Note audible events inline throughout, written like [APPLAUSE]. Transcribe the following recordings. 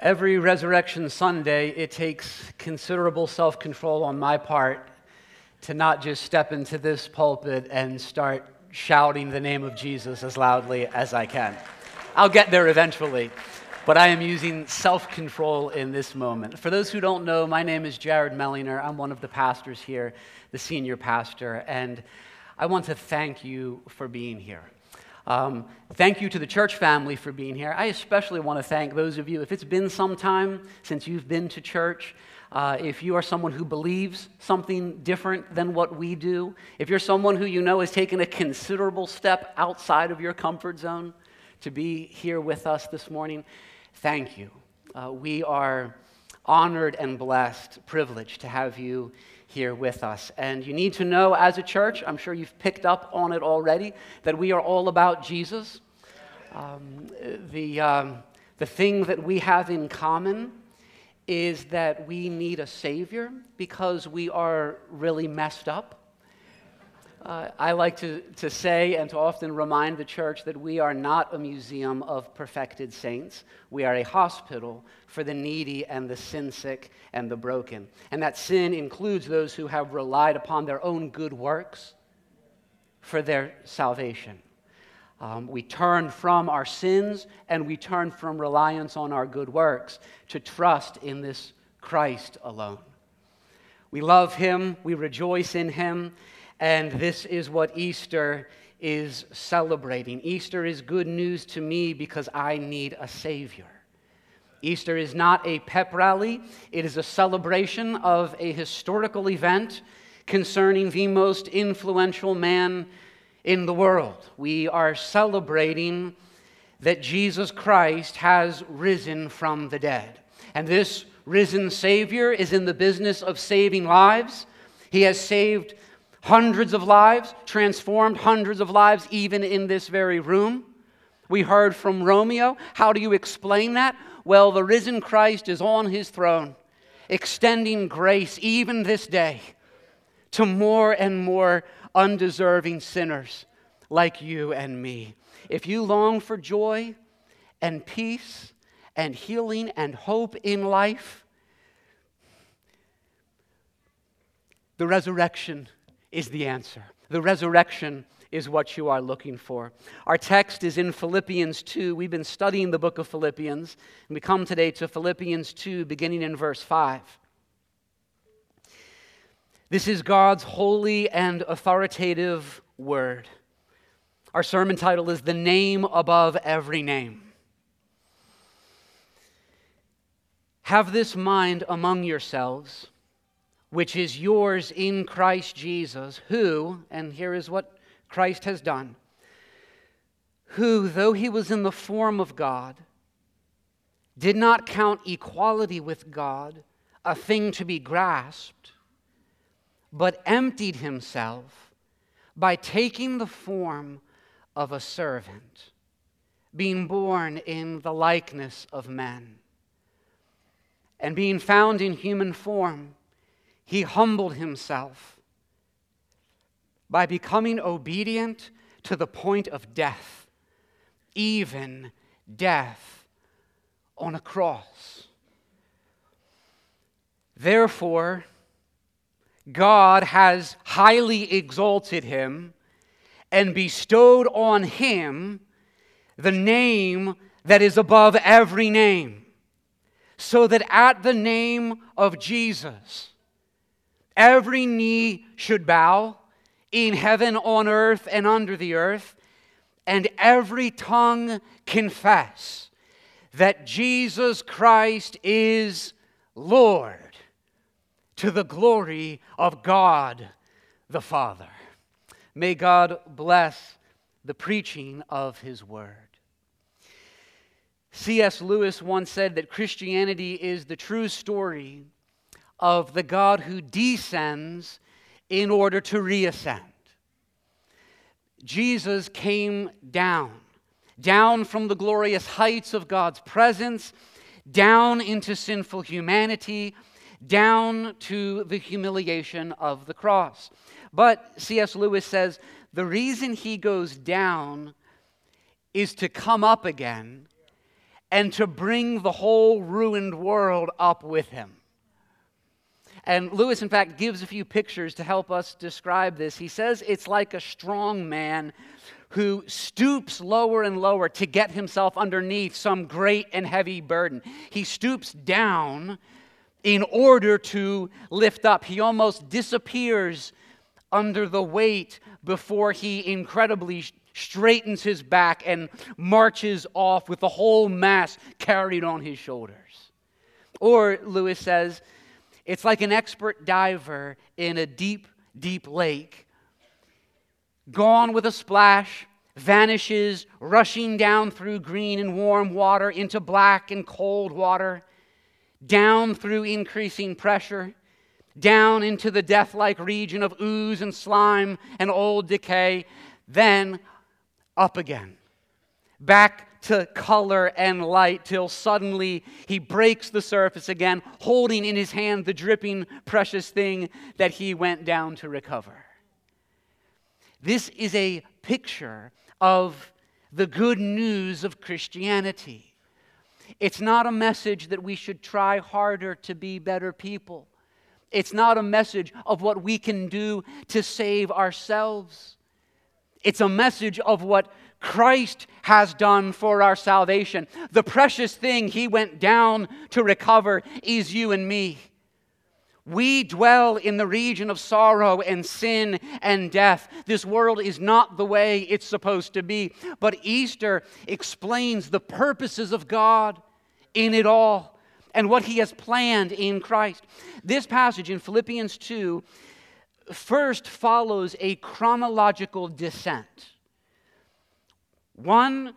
Every Resurrection Sunday, it takes considerable self control on my part to not just step into this pulpit and start shouting the name of Jesus as loudly as I can. I'll get there eventually, but I am using self control in this moment. For those who don't know, my name is Jared Mellinger. I'm one of the pastors here, the senior pastor, and I want to thank you for being here. Um, thank you to the church family for being here. I especially want to thank those of you, if it's been some time since you've been to church, uh, if you are someone who believes something different than what we do, if you're someone who you know has taken a considerable step outside of your comfort zone to be here with us this morning, thank you. Uh, we are honored and blessed, privileged to have you here with us. And you need to know as a church, I'm sure you've picked up on it already, that we are all about Jesus. Um, the, um, the thing that we have in common is that we need a Savior because we are really messed up. Uh, I like to, to say and to often remind the church that we are not a museum of perfected saints. We are a hospital for the needy and the sin sick and the broken. And that sin includes those who have relied upon their own good works for their salvation. Um, we turn from our sins and we turn from reliance on our good works to trust in this Christ alone. We love Him, we rejoice in Him, and this is what Easter is celebrating. Easter is good news to me because I need a Savior. Easter is not a pep rally, it is a celebration of a historical event concerning the most influential man in the world. We are celebrating that Jesus Christ has risen from the dead. And this risen Savior is in the business of saving lives. He has saved hundreds of lives, transformed hundreds of lives, even in this very room. We heard from Romeo. How do you explain that? Well, the risen Christ is on his throne, extending grace even this day to more and more undeserving sinners like you and me. If you long for joy and peace and healing and hope in life, the resurrection is the answer. The resurrection is what you are looking for. Our text is in Philippians 2. We've been studying the book of Philippians, and we come today to Philippians 2, beginning in verse 5. This is God's holy and authoritative word. Our sermon title is The Name Above Every Name. Have this mind among yourselves which is yours in Christ Jesus, who, and here is what Christ has done, who, though he was in the form of God, did not count equality with God a thing to be grasped, but emptied himself by taking the form of a servant, being born in the likeness of men, and being found in human form he humbled himself by becoming obedient to the point of death, even death on a cross. Therefore, God has highly exalted him and bestowed on him the name that is above every name, so that at the name of Jesus, Every knee should bow in heaven, on earth, and under the earth, and every tongue confess that Jesus Christ is Lord to the glory of God the Father. May God bless the preaching of his word. C.S. Lewis once said that Christianity is the true story of the God who descends in order to reascend. Jesus came down, down from the glorious heights of God's presence, down into sinful humanity, down to the humiliation of the cross. But C.S. Lewis says the reason he goes down is to come up again and to bring the whole ruined world up with him. And Lewis, in fact, gives a few pictures to help us describe this. He says it's like a strong man who stoops lower and lower to get himself underneath some great and heavy burden. He stoops down in order to lift up. He almost disappears under the weight before he incredibly straightens his back and marches off with the whole mass carried on his shoulders. Or, Lewis says, it's like an expert diver in a deep, deep lake. Gone with a splash, vanishes, rushing down through green and warm water into black and cold water, down through increasing pressure, down into the death like region of ooze and slime and old decay, then up again, back to color and light till suddenly he breaks the surface again, holding in his hand the dripping, precious thing that he went down to recover. This is a picture of the good news of Christianity. It's not a message that we should try harder to be better people. It's not a message of what we can do to save ourselves. It's a message of what Christ has done for our salvation. The precious thing he went down to recover is you and me. We dwell in the region of sorrow and sin and death. This world is not the way it's supposed to be. But Easter explains the purposes of God in it all and what he has planned in Christ. This passage in Philippians 2 first follows a chronological descent. One,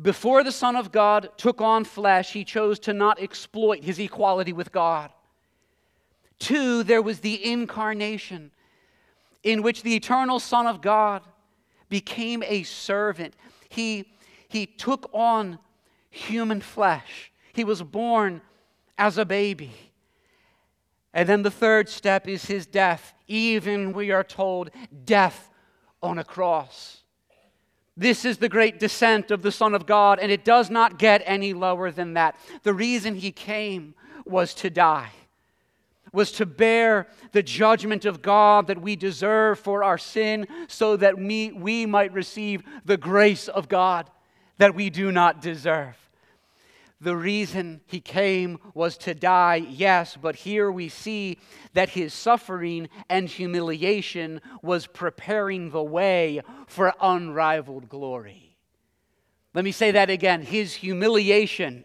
before the Son of God took on flesh, he chose to not exploit his equality with God. Two, there was the incarnation, in which the eternal Son of God became a servant. He, he took on human flesh, he was born as a baby. And then the third step is his death, even, we are told, death on a cross. This is the great descent of the Son of God, and it does not get any lower than that. The reason he came was to die, was to bear the judgment of God that we deserve for our sin, so that we, we might receive the grace of God that we do not deserve. The reason he came was to die, yes, but here we see that his suffering and humiliation was preparing the way for unrivaled glory. Let me say that again. His humiliation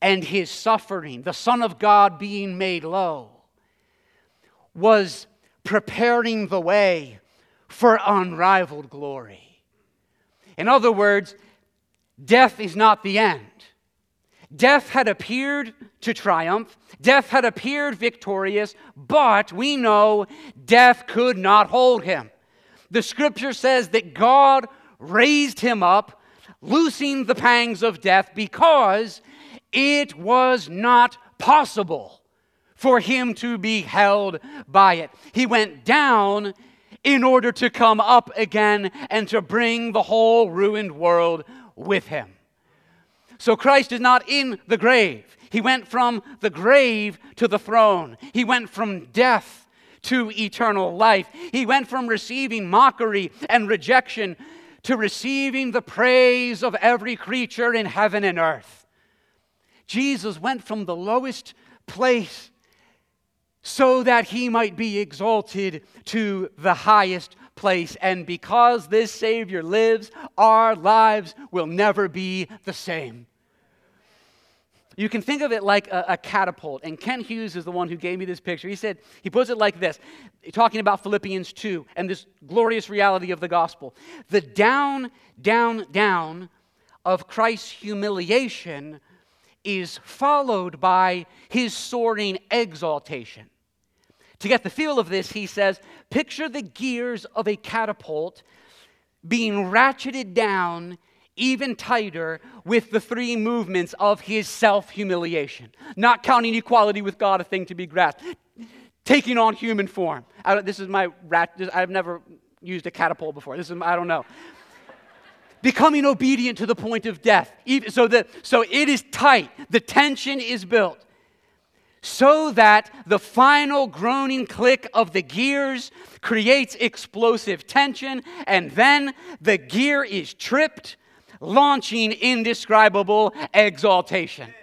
and his suffering, the Son of God being made low, was preparing the way for unrivaled glory. In other words, death is not the end. Death had appeared to triumph, death had appeared victorious, but we know death could not hold him. The scripture says that God raised him up, loosing the pangs of death because it was not possible for him to be held by it. He went down in order to come up again and to bring the whole ruined world with him. So Christ is not in the grave. He went from the grave to the throne. He went from death to eternal life. He went from receiving mockery and rejection to receiving the praise of every creature in heaven and earth. Jesus went from the lowest place so that he might be exalted to the highest place. And because this Savior lives, our lives will never be the same. You can think of it like a, a, catapult. And Kent Hughes is the one who gave me this picture. He said, he puts it like this, talking about Philippians 2 and this glorious reality of the gospel. The down, down, down of Christ's humiliation is followed by his soaring exaltation. To get the feel of this, he says, picture the gears of a catapult being ratcheted down even tighter with the three movements of his self humiliation. Not counting equality with God a thing to be grasped, taking on human form. this is my rat, I've never used a catapult before. This is, I don't know. becoming obedient to the point of death. So, that, so it is tight, the tension is built. So that the final groaning click of the gears creates explosive tension, and then the gear is tripped, launching indescribable exaltation.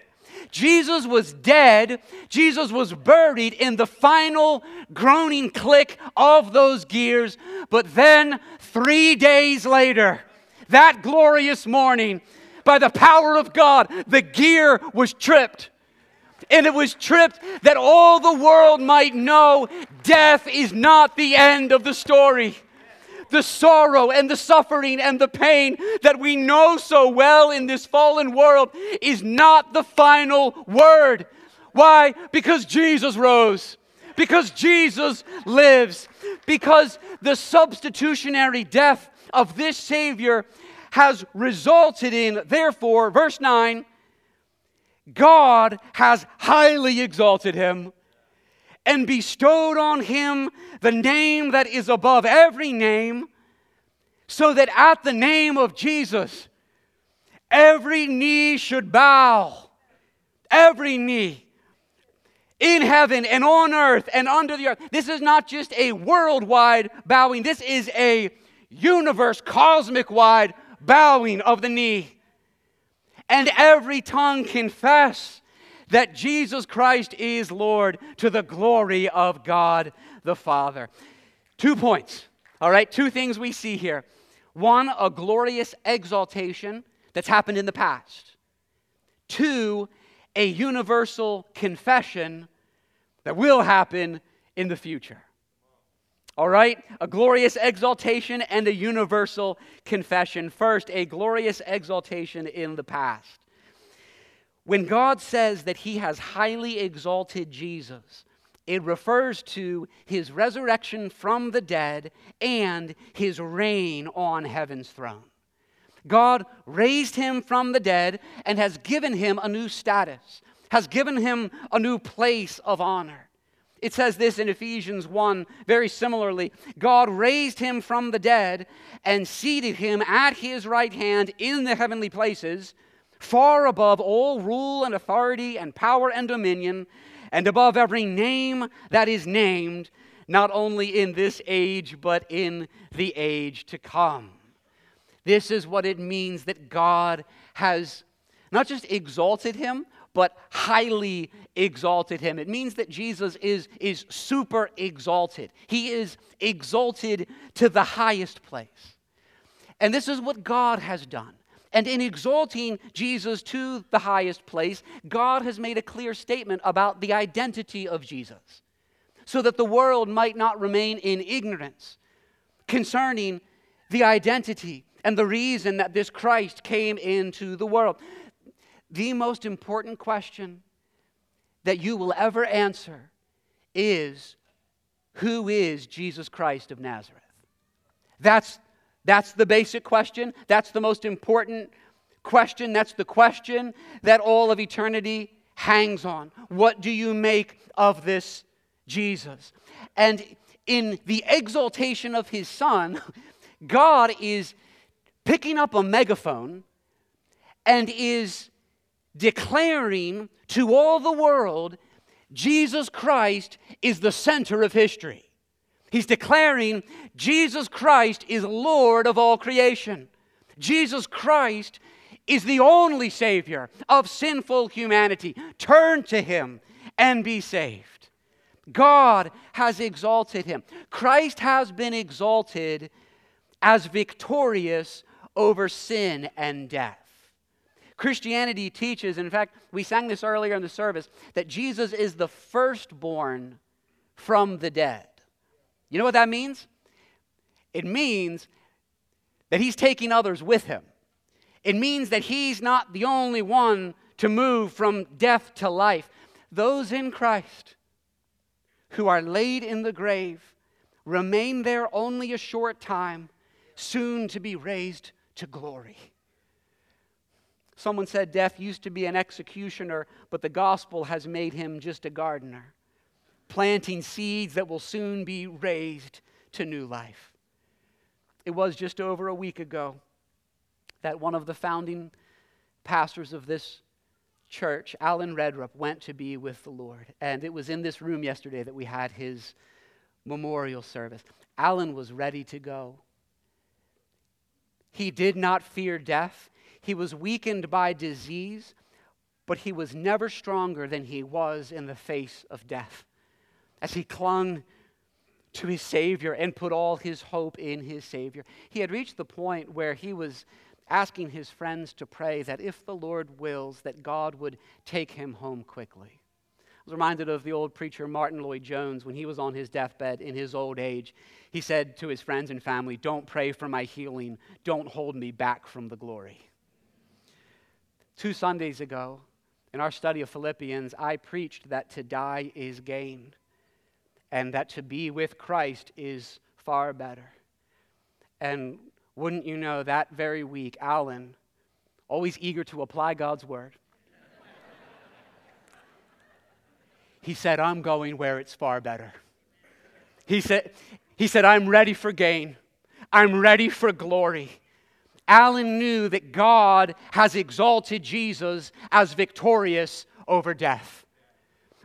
Jesus was dead. Jesus was buried in the final groaning click of those gears. But then, three days later, that glorious morning, by the power of God, the gear was tripped. And it was tripped that all the world might know death is not the end of the story. The sorrow and the suffering and the pain that we know so well in this fallen world is not the final word. Why? Because Jesus rose. Because Jesus lives. Because the substitutionary death of this Savior has resulted in, therefore, verse 9, God has highly exalted him and bestowed on him the name that is above every name, so that at the name of Jesus, every knee should bow. Every knee in heaven and on earth and under the earth. This is not just a worldwide bowing, this is a universe, cosmic wide bowing of the knee. And every tongue confess that Jesus Christ is Lord to the glory of God the Father. Two points, all right? Two things we see here. One, a glorious exaltation that's happened in the past. Two, a universal confession that will happen in the future. All right? A glorious exaltation and a universal confession. First, a glorious exaltation in the past. When God says that he has highly exalted Jesus, it refers to his resurrection from the dead and his reign on heaven's throne. God raised him from the dead and has given him a new status, has given him a new place of honor. It says this in Ephesians 1 very similarly God raised him from the dead and seated him at his right hand in the heavenly places far above all rule and authority and power and dominion, and above every name that is named, not only in this age, but in the age to come. This is what it means that God has not just exalted him, but highly exalted him. It means that Jesus is, is super exalted. He is exalted to the highest place. And this is what God has done. And in exalting Jesus to the highest place, God has made a clear statement about the identity of Jesus so that the world might not remain in ignorance concerning the identity and the reason that this Christ came into the world. The most important question that you will ever answer is Who is Jesus Christ of Nazareth? That's that's the basic question. That's the most important question. That's the question that all of eternity hangs on. What do you make of this Jesus? And in the exaltation of his son, God is picking up a megaphone and is declaring to all the world Jesus Christ is the center of history. He's declaring Jesus Christ is Lord of all creation. Jesus Christ is the only Savior of sinful humanity. Turn to Him and be saved. God has exalted Him. Christ has been exalted as victorious over sin and death. Christianity teaches, in fact, we sang this earlier in the service, that Jesus is the firstborn from the dead. You know what that means? It means that he's taking others with him. It means that he's not the only one to move from death to life. Those in Christ who are laid in the grave remain there only a short time, soon to be raised to glory. Someone said death used to be an executioner, but the gospel has made him just a gardener planting seeds that will soon be raised to new life. It was just over a week ago that one of the founding pastors of this church, Alan Redrup, went to be with the Lord. And it was in this room yesterday that we had his memorial service. Alan was ready to go. He did not fear death. He was weakened by disease, but he was never stronger than he was in the face of death. As he clung to his Savior and put all his hope in his Savior, he had reached the point where he was asking his friends to pray that if the Lord wills, that God would take him home quickly. I was reminded of the old preacher Martyn Lloyd-Jones when he was on his deathbed in his old age. He said to his friends and family, Don't pray for my healing, don't hold me back from the glory. Two Sundays ago, in our study of Philippians, I preached that to die is gain and that to be with Christ is far better. And wouldn't you know, that very week, Alan, always eager to apply God's word, he said, I'm going where it's far better. He said, he said, I'm ready for gain. I'm ready for glory. Alan knew that God has exalted Jesus as victorious over death.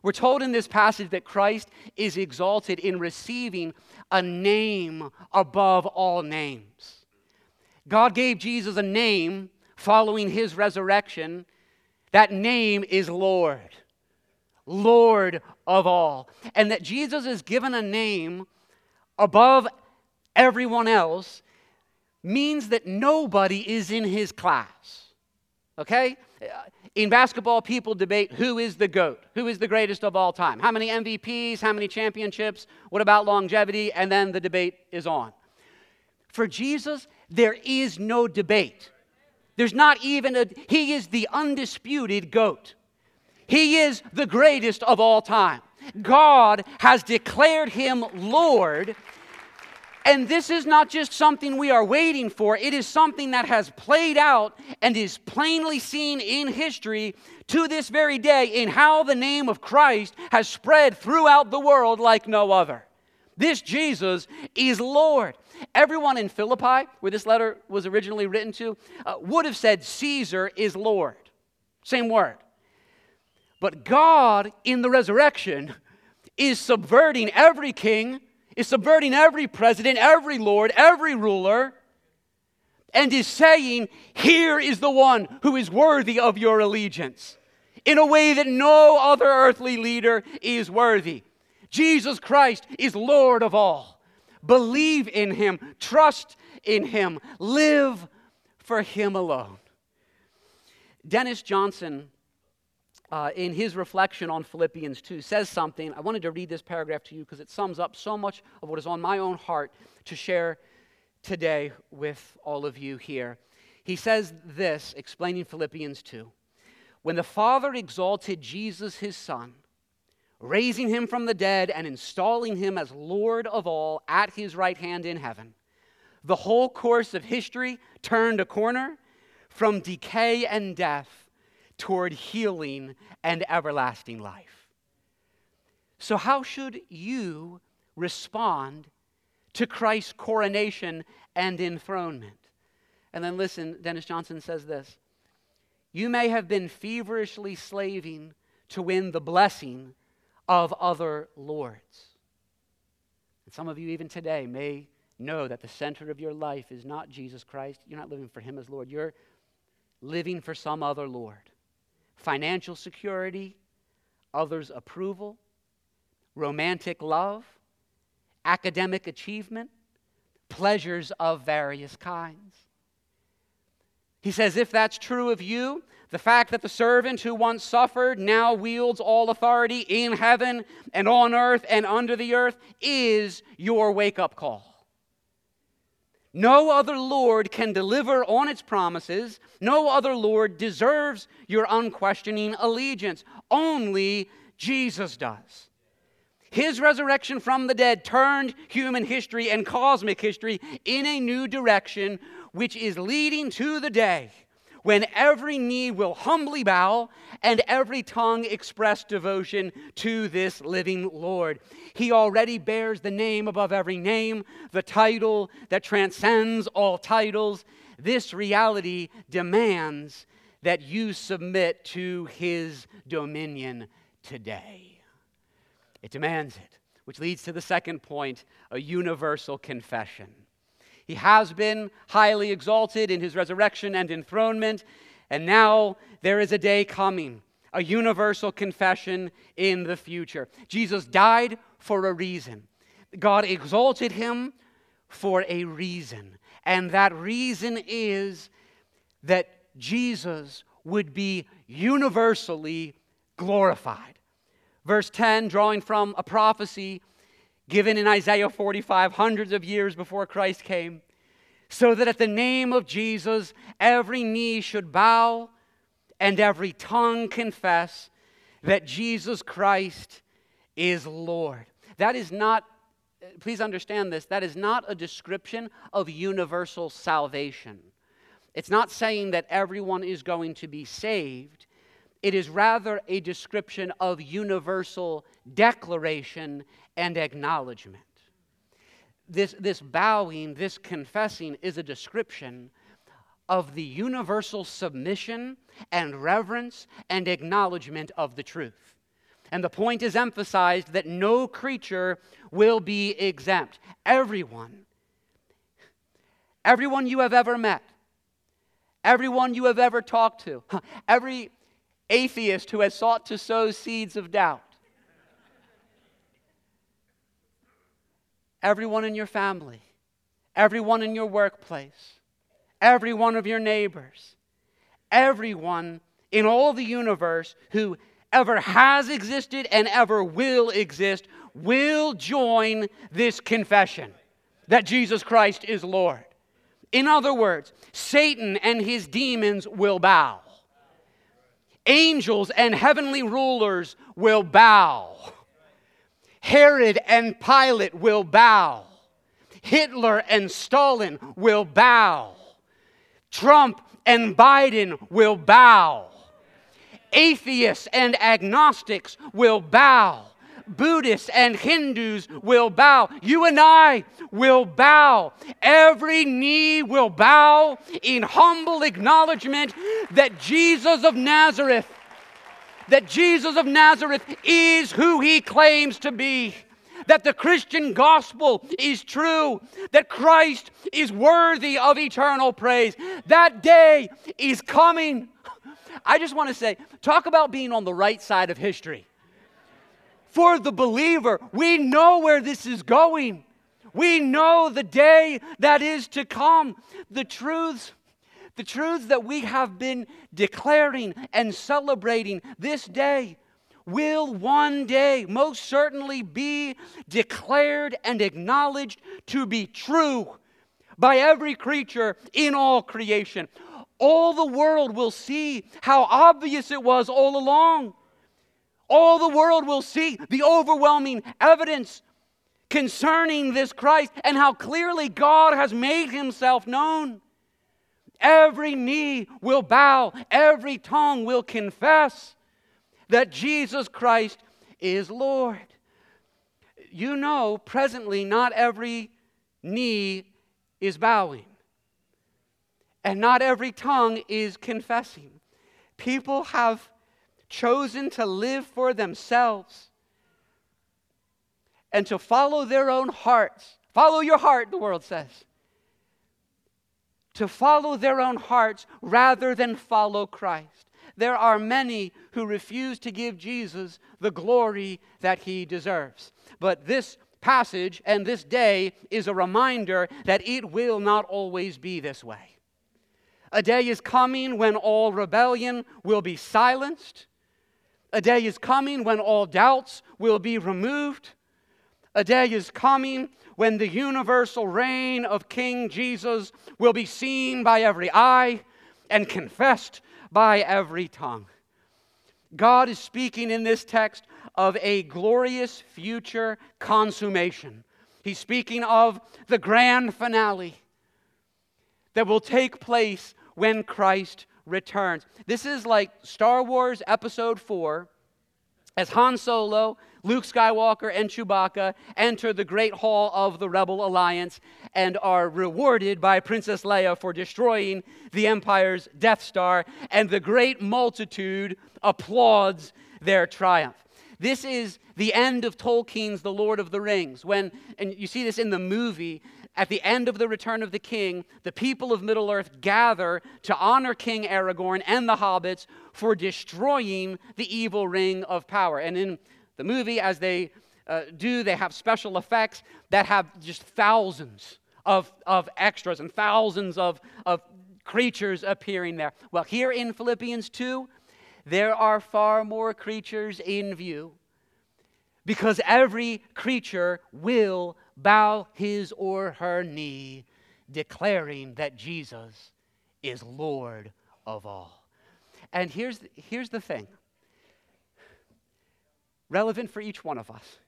We're told in this passage that Christ is exalted in receiving a name above all names. God gave Jesus a name following his resurrection. That name is Lord, Lord of all. And that Jesus is given a name above everyone else means that nobody is in his class. Okay? In basketball, people debate who is the GOAT, who is the greatest of all time. How many MVPs, how many championships, what about longevity, and then the debate is on. For Jesus, there is no debate. There's not even a, he is the undisputed GOAT. He is the greatest of all time. God has declared him Lord. And this is not just something we are waiting for, it is something that has played out and is plainly seen in history to this very day in how the name of Christ has spread throughout the world like no other. This Jesus is Lord. Everyone in Philippi, where this letter was originally written to, uh, would have said Caesar is Lord. Same word. But God in the resurrection is subverting every king is subverting every president, every lord, every ruler, and is saying, Here is the one who is worthy of your allegiance in a way that no other earthly leader is worthy. Jesus Christ is Lord of all. Believe in him, trust in him, live for him alone. Dennis Johnson uh, in his reflection on Philippians 2, says something. I wanted to read this paragraph to you because it sums up so much of what is on my own heart to share today with all of you here. He says this, explaining Philippians 2. When the Father exalted Jesus, his Son, raising him from the dead and installing him as Lord of all at his right hand in heaven, the whole course of history turned a corner from decay and death toward healing and everlasting life. So, how should you respond to Christ's coronation and enthronement? And then listen, Dennis Johnson says this You may have been feverishly slaving to win the blessing of other lords. And some of you, even today, may know that the center of your life is not Jesus Christ. You're not living for Him as Lord. You're living for some other Lord financial security, others' approval, romantic love, academic achievement, pleasures of various kinds. He says, if that's true of you, the fact that the servant who once suffered now wields all authority in heaven and on earth and under the earth is your wake up call. No other Lord can deliver on its promises. No other Lord deserves your unquestioning allegiance. Only Jesus does. His resurrection from the dead turned human history and cosmic history in a new direction, which is leading to the day when every knee will humbly bow and every tongue express devotion to this living Lord. He already bears the name above every name, the title that transcends all titles. this reality demands that you submit to his dominion today. It demands it, which leads to the second point a universal confession. He has been highly exalted in his resurrection and enthronement, and now there is a day coming, a universal confession in the future. Jesus died for a reason. God exalted him for a reason. And that reason is that Jesus would be universally glorified. Verse 10, drawing from a prophecy given in Isaiah 45, hundreds of years before Christ came, so that at the name of Jesus every knee should bow and every tongue confess that Jesus Christ is Lord. That is not, please understand this, that is not a description of universal salvation. It's not saying that everyone is going to be saved. It is rather a description of universal declaration and acknowledgement. This, this bowing, this confessing is a description of the universal submission and reverence and acknowledgement of the truth. And the point is emphasized that no creature will be exempt. Everyone, everyone you have ever met, everyone you have ever talked to, [LAUGHS] every atheist who has sought to sow seeds of doubt, everyone in your family, everyone in your workplace, every one of your neighbors, everyone in all the universe who ever has existed and ever will exist will join this confession that Jesus Christ is Lord. In other words, Satan and his demons will bow. Angels and heavenly rulers will bow. Herod and Pilate will bow. Hitler and Stalin will bow. Trump and Biden will bow. Atheists and agnostics will bow. Buddhists and Hindus will bow. You and I will bow. Every knee will bow in humble acknowledgement that Jesus of Nazareth, that Jesus of Nazareth is who he claims to be. That the Christian gospel is true, that Christ is worthy of eternal praise. That day is coming. I just want to say, talk about being on the right side of history for the believer. We know where this is going. We know the day that is to come. The truths, the truths that we have been declaring and celebrating this day will one day most certainly be declared and acknowledged to be true by every creature in all creation. All the world will see how obvious it was all along. All the world will see the overwhelming evidence concerning this Christ and how clearly God has made himself known. Every knee will bow, every tongue will confess that Jesus Christ is Lord. You know, presently, not every knee is bowing, and not every tongue is confessing. People have chosen to live for themselves and to follow their own hearts. Follow your heart, the world says. To follow their own hearts rather than follow Christ. There are many who refuse to give Jesus the glory that he deserves. But this passage and this day is a reminder that it will not always be this way. A day is coming when all rebellion will be silenced a day is coming when all doubts will be removed. A day is coming when the universal reign of King Jesus will be seen by every eye and confessed by every tongue. God is speaking in this text of a glorious future consummation. He's speaking of the grand finale that will take place when Christ returns. This is like Star Wars Episode 4 as Han Solo, Luke Skywalker, and Chewbacca enter the Great Hall of the Rebel Alliance and are rewarded by Princess Leia for destroying the Empire's Death Star, and the great multitude applauds their triumph. This is the end of Tolkien's The Lord of the Rings. When, and you see this in the movie, at the end of the return of the king, the people of Middle Earth gather to honor King Aragorn and the hobbits for destroying the evil ring of power. And in the movie, as they uh, do, they have special effects that have just thousands of, of extras and thousands of, of creatures appearing there. Well, here in Philippians 2, there are far more creatures in view because every creature will bow his or her knee, declaring that Jesus is Lord of all. And here's, here's the thing relevant for each one of us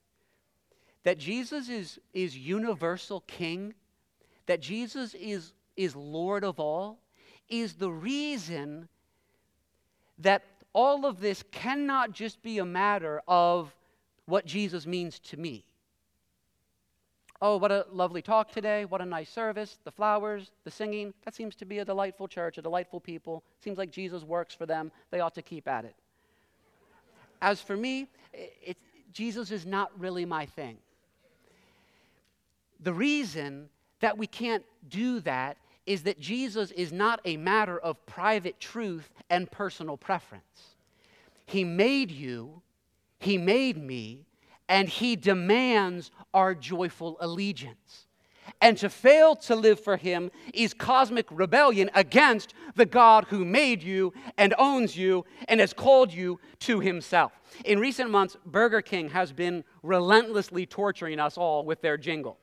that Jesus is, is universal king, that Jesus is, is Lord of all, is the reason that all of this cannot just be a matter of what Jesus means to me. Oh, what a lovely talk today. What a nice service. The flowers, the singing. That seems to be a delightful church, a delightful people. Seems like Jesus works for them. They ought to keep at it. As for me, it, Jesus is not really my thing. The reason that we can't do that is that Jesus is not a matter of private truth and personal preference. He made you, He made me, and He demands our joyful allegiance. And to fail to live for Him is cosmic rebellion against the God who made you and owns you and has called you to Himself. In recent months, Burger King has been relentlessly torturing us all with their jingle.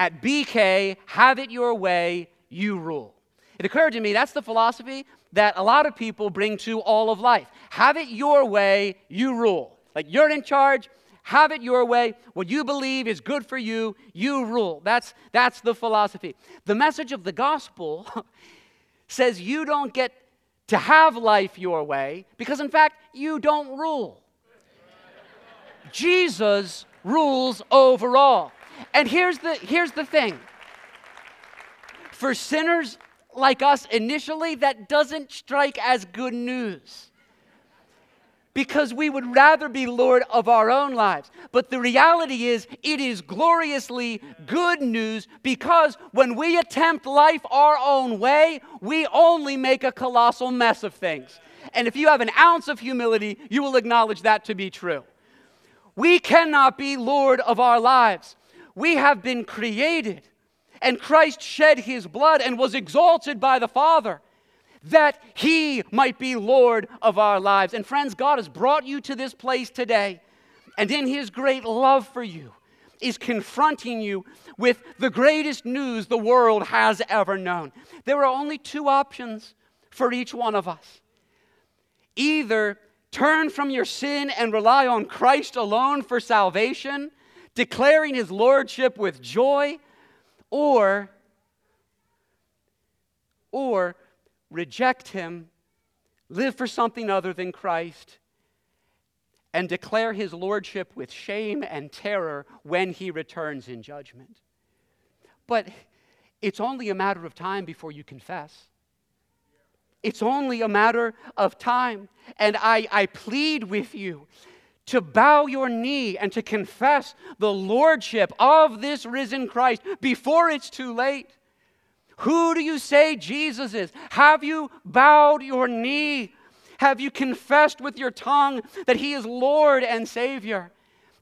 At BK, have it your way, you rule. It occurred to me that's the philosophy that a lot of people bring to all of life. Have it your way, you rule. Like you're in charge, have it your way. What you believe is good for you, you rule. That's, that's the philosophy. The message of the gospel [LAUGHS] says you don't get to have life your way because, in fact, you don't rule. Jesus rules over all. And here's the, here's the thing for sinners like us, initially, that doesn't strike as good news because we would rather be Lord of our own lives. But the reality is, it is gloriously good news because when we attempt life our own way, we only make a colossal mess of things. And if you have an ounce of humility, you will acknowledge that to be true. We cannot be Lord of our lives. We have been created, and Christ shed his blood and was exalted by the Father that He might be Lord of our lives. And friends, God has brought you to this place today, and in His great love for you, is confronting you with the greatest news the world has ever known. There are only two options for each one of us either turn from your sin and rely on Christ alone for salvation, declaring His Lordship with joy, or or reject him, live for something other than Christ, and declare his lordship with shame and terror when he returns in judgment. But it's only a matter of time before you confess. It's only a matter of time. And I, I plead with you to bow your knee and to confess the lordship of this risen Christ before it's too late. Who do you say Jesus is? Have you bowed your knee? Have you confessed with your tongue that He is Lord and Savior?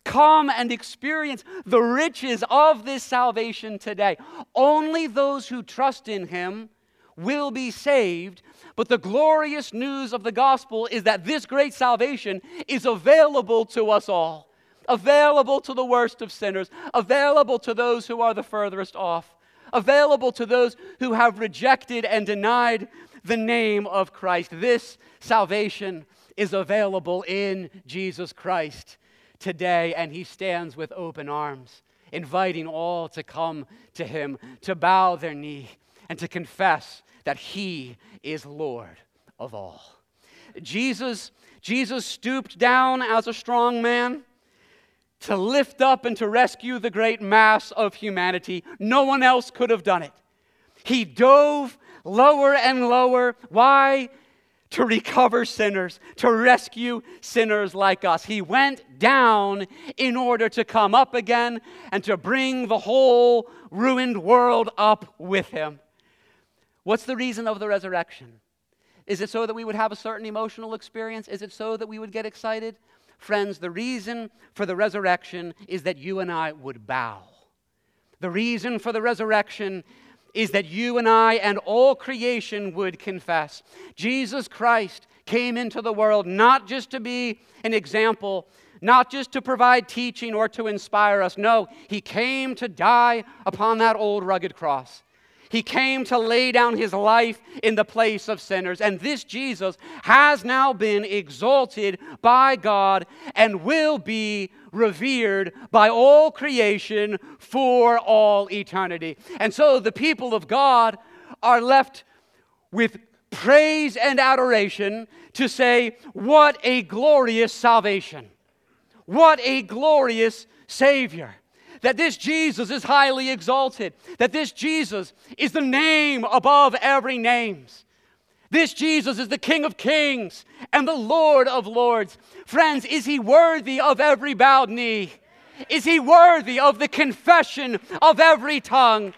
Come and experience the riches of this salvation today. Only those who trust in Him will be saved. But the glorious news of the gospel is that this great salvation is available to us all, available to the worst of sinners, available to those who are the furthest off available to those who have rejected and denied the name of Christ. This salvation is available in Jesus Christ today, and He stands with open arms, inviting all to come to Him, to bow their knee, and to confess that He is Lord of all. Jesus, Jesus stooped down as a strong man to lift up and to rescue the great mass of humanity. No one else could have done it. He dove lower and lower. Why? To recover sinners, to rescue sinners like us. He went down in order to come up again and to bring the whole ruined world up with him. What's the reason of the resurrection? Is it so that we would have a certain emotional experience? Is it so that we would get excited? Friends, the reason for the resurrection is that you and I would bow. The reason for the resurrection is that you and I and all creation would confess. Jesus Christ came into the world not just to be an example, not just to provide teaching or to inspire us. No, he came to die upon that old rugged cross. He came to lay down his life in the place of sinners. And this Jesus has now been exalted by God and will be revered by all creation for all eternity. And so the people of God are left with praise and adoration to say, What a glorious salvation! What a glorious Savior! That this Jesus is highly exalted, that this Jesus is the name above every names. This Jesus is the King of kings and the Lord of lords. Friends, is he worthy of every bowed knee? Is he worthy of the confession of every tongue?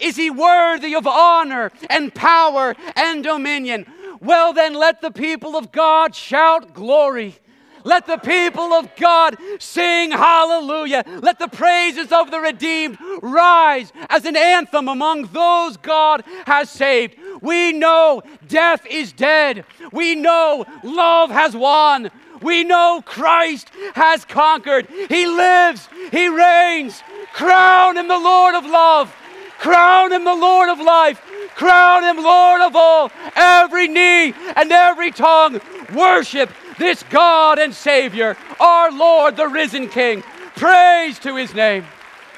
Is he worthy of honor and power and dominion? Well, then, let the people of God shout glory. Let the people of God sing hallelujah. Let the praises of the redeemed rise as an anthem among those God has saved. We know death is dead. We know love has won. We know Christ has conquered. He lives, He reigns. Crown Him the Lord of love. Crown Him the Lord of life. Crown Him Lord of all. Every knee and every tongue worship this God and Savior, our Lord, the risen King. Praise to his name.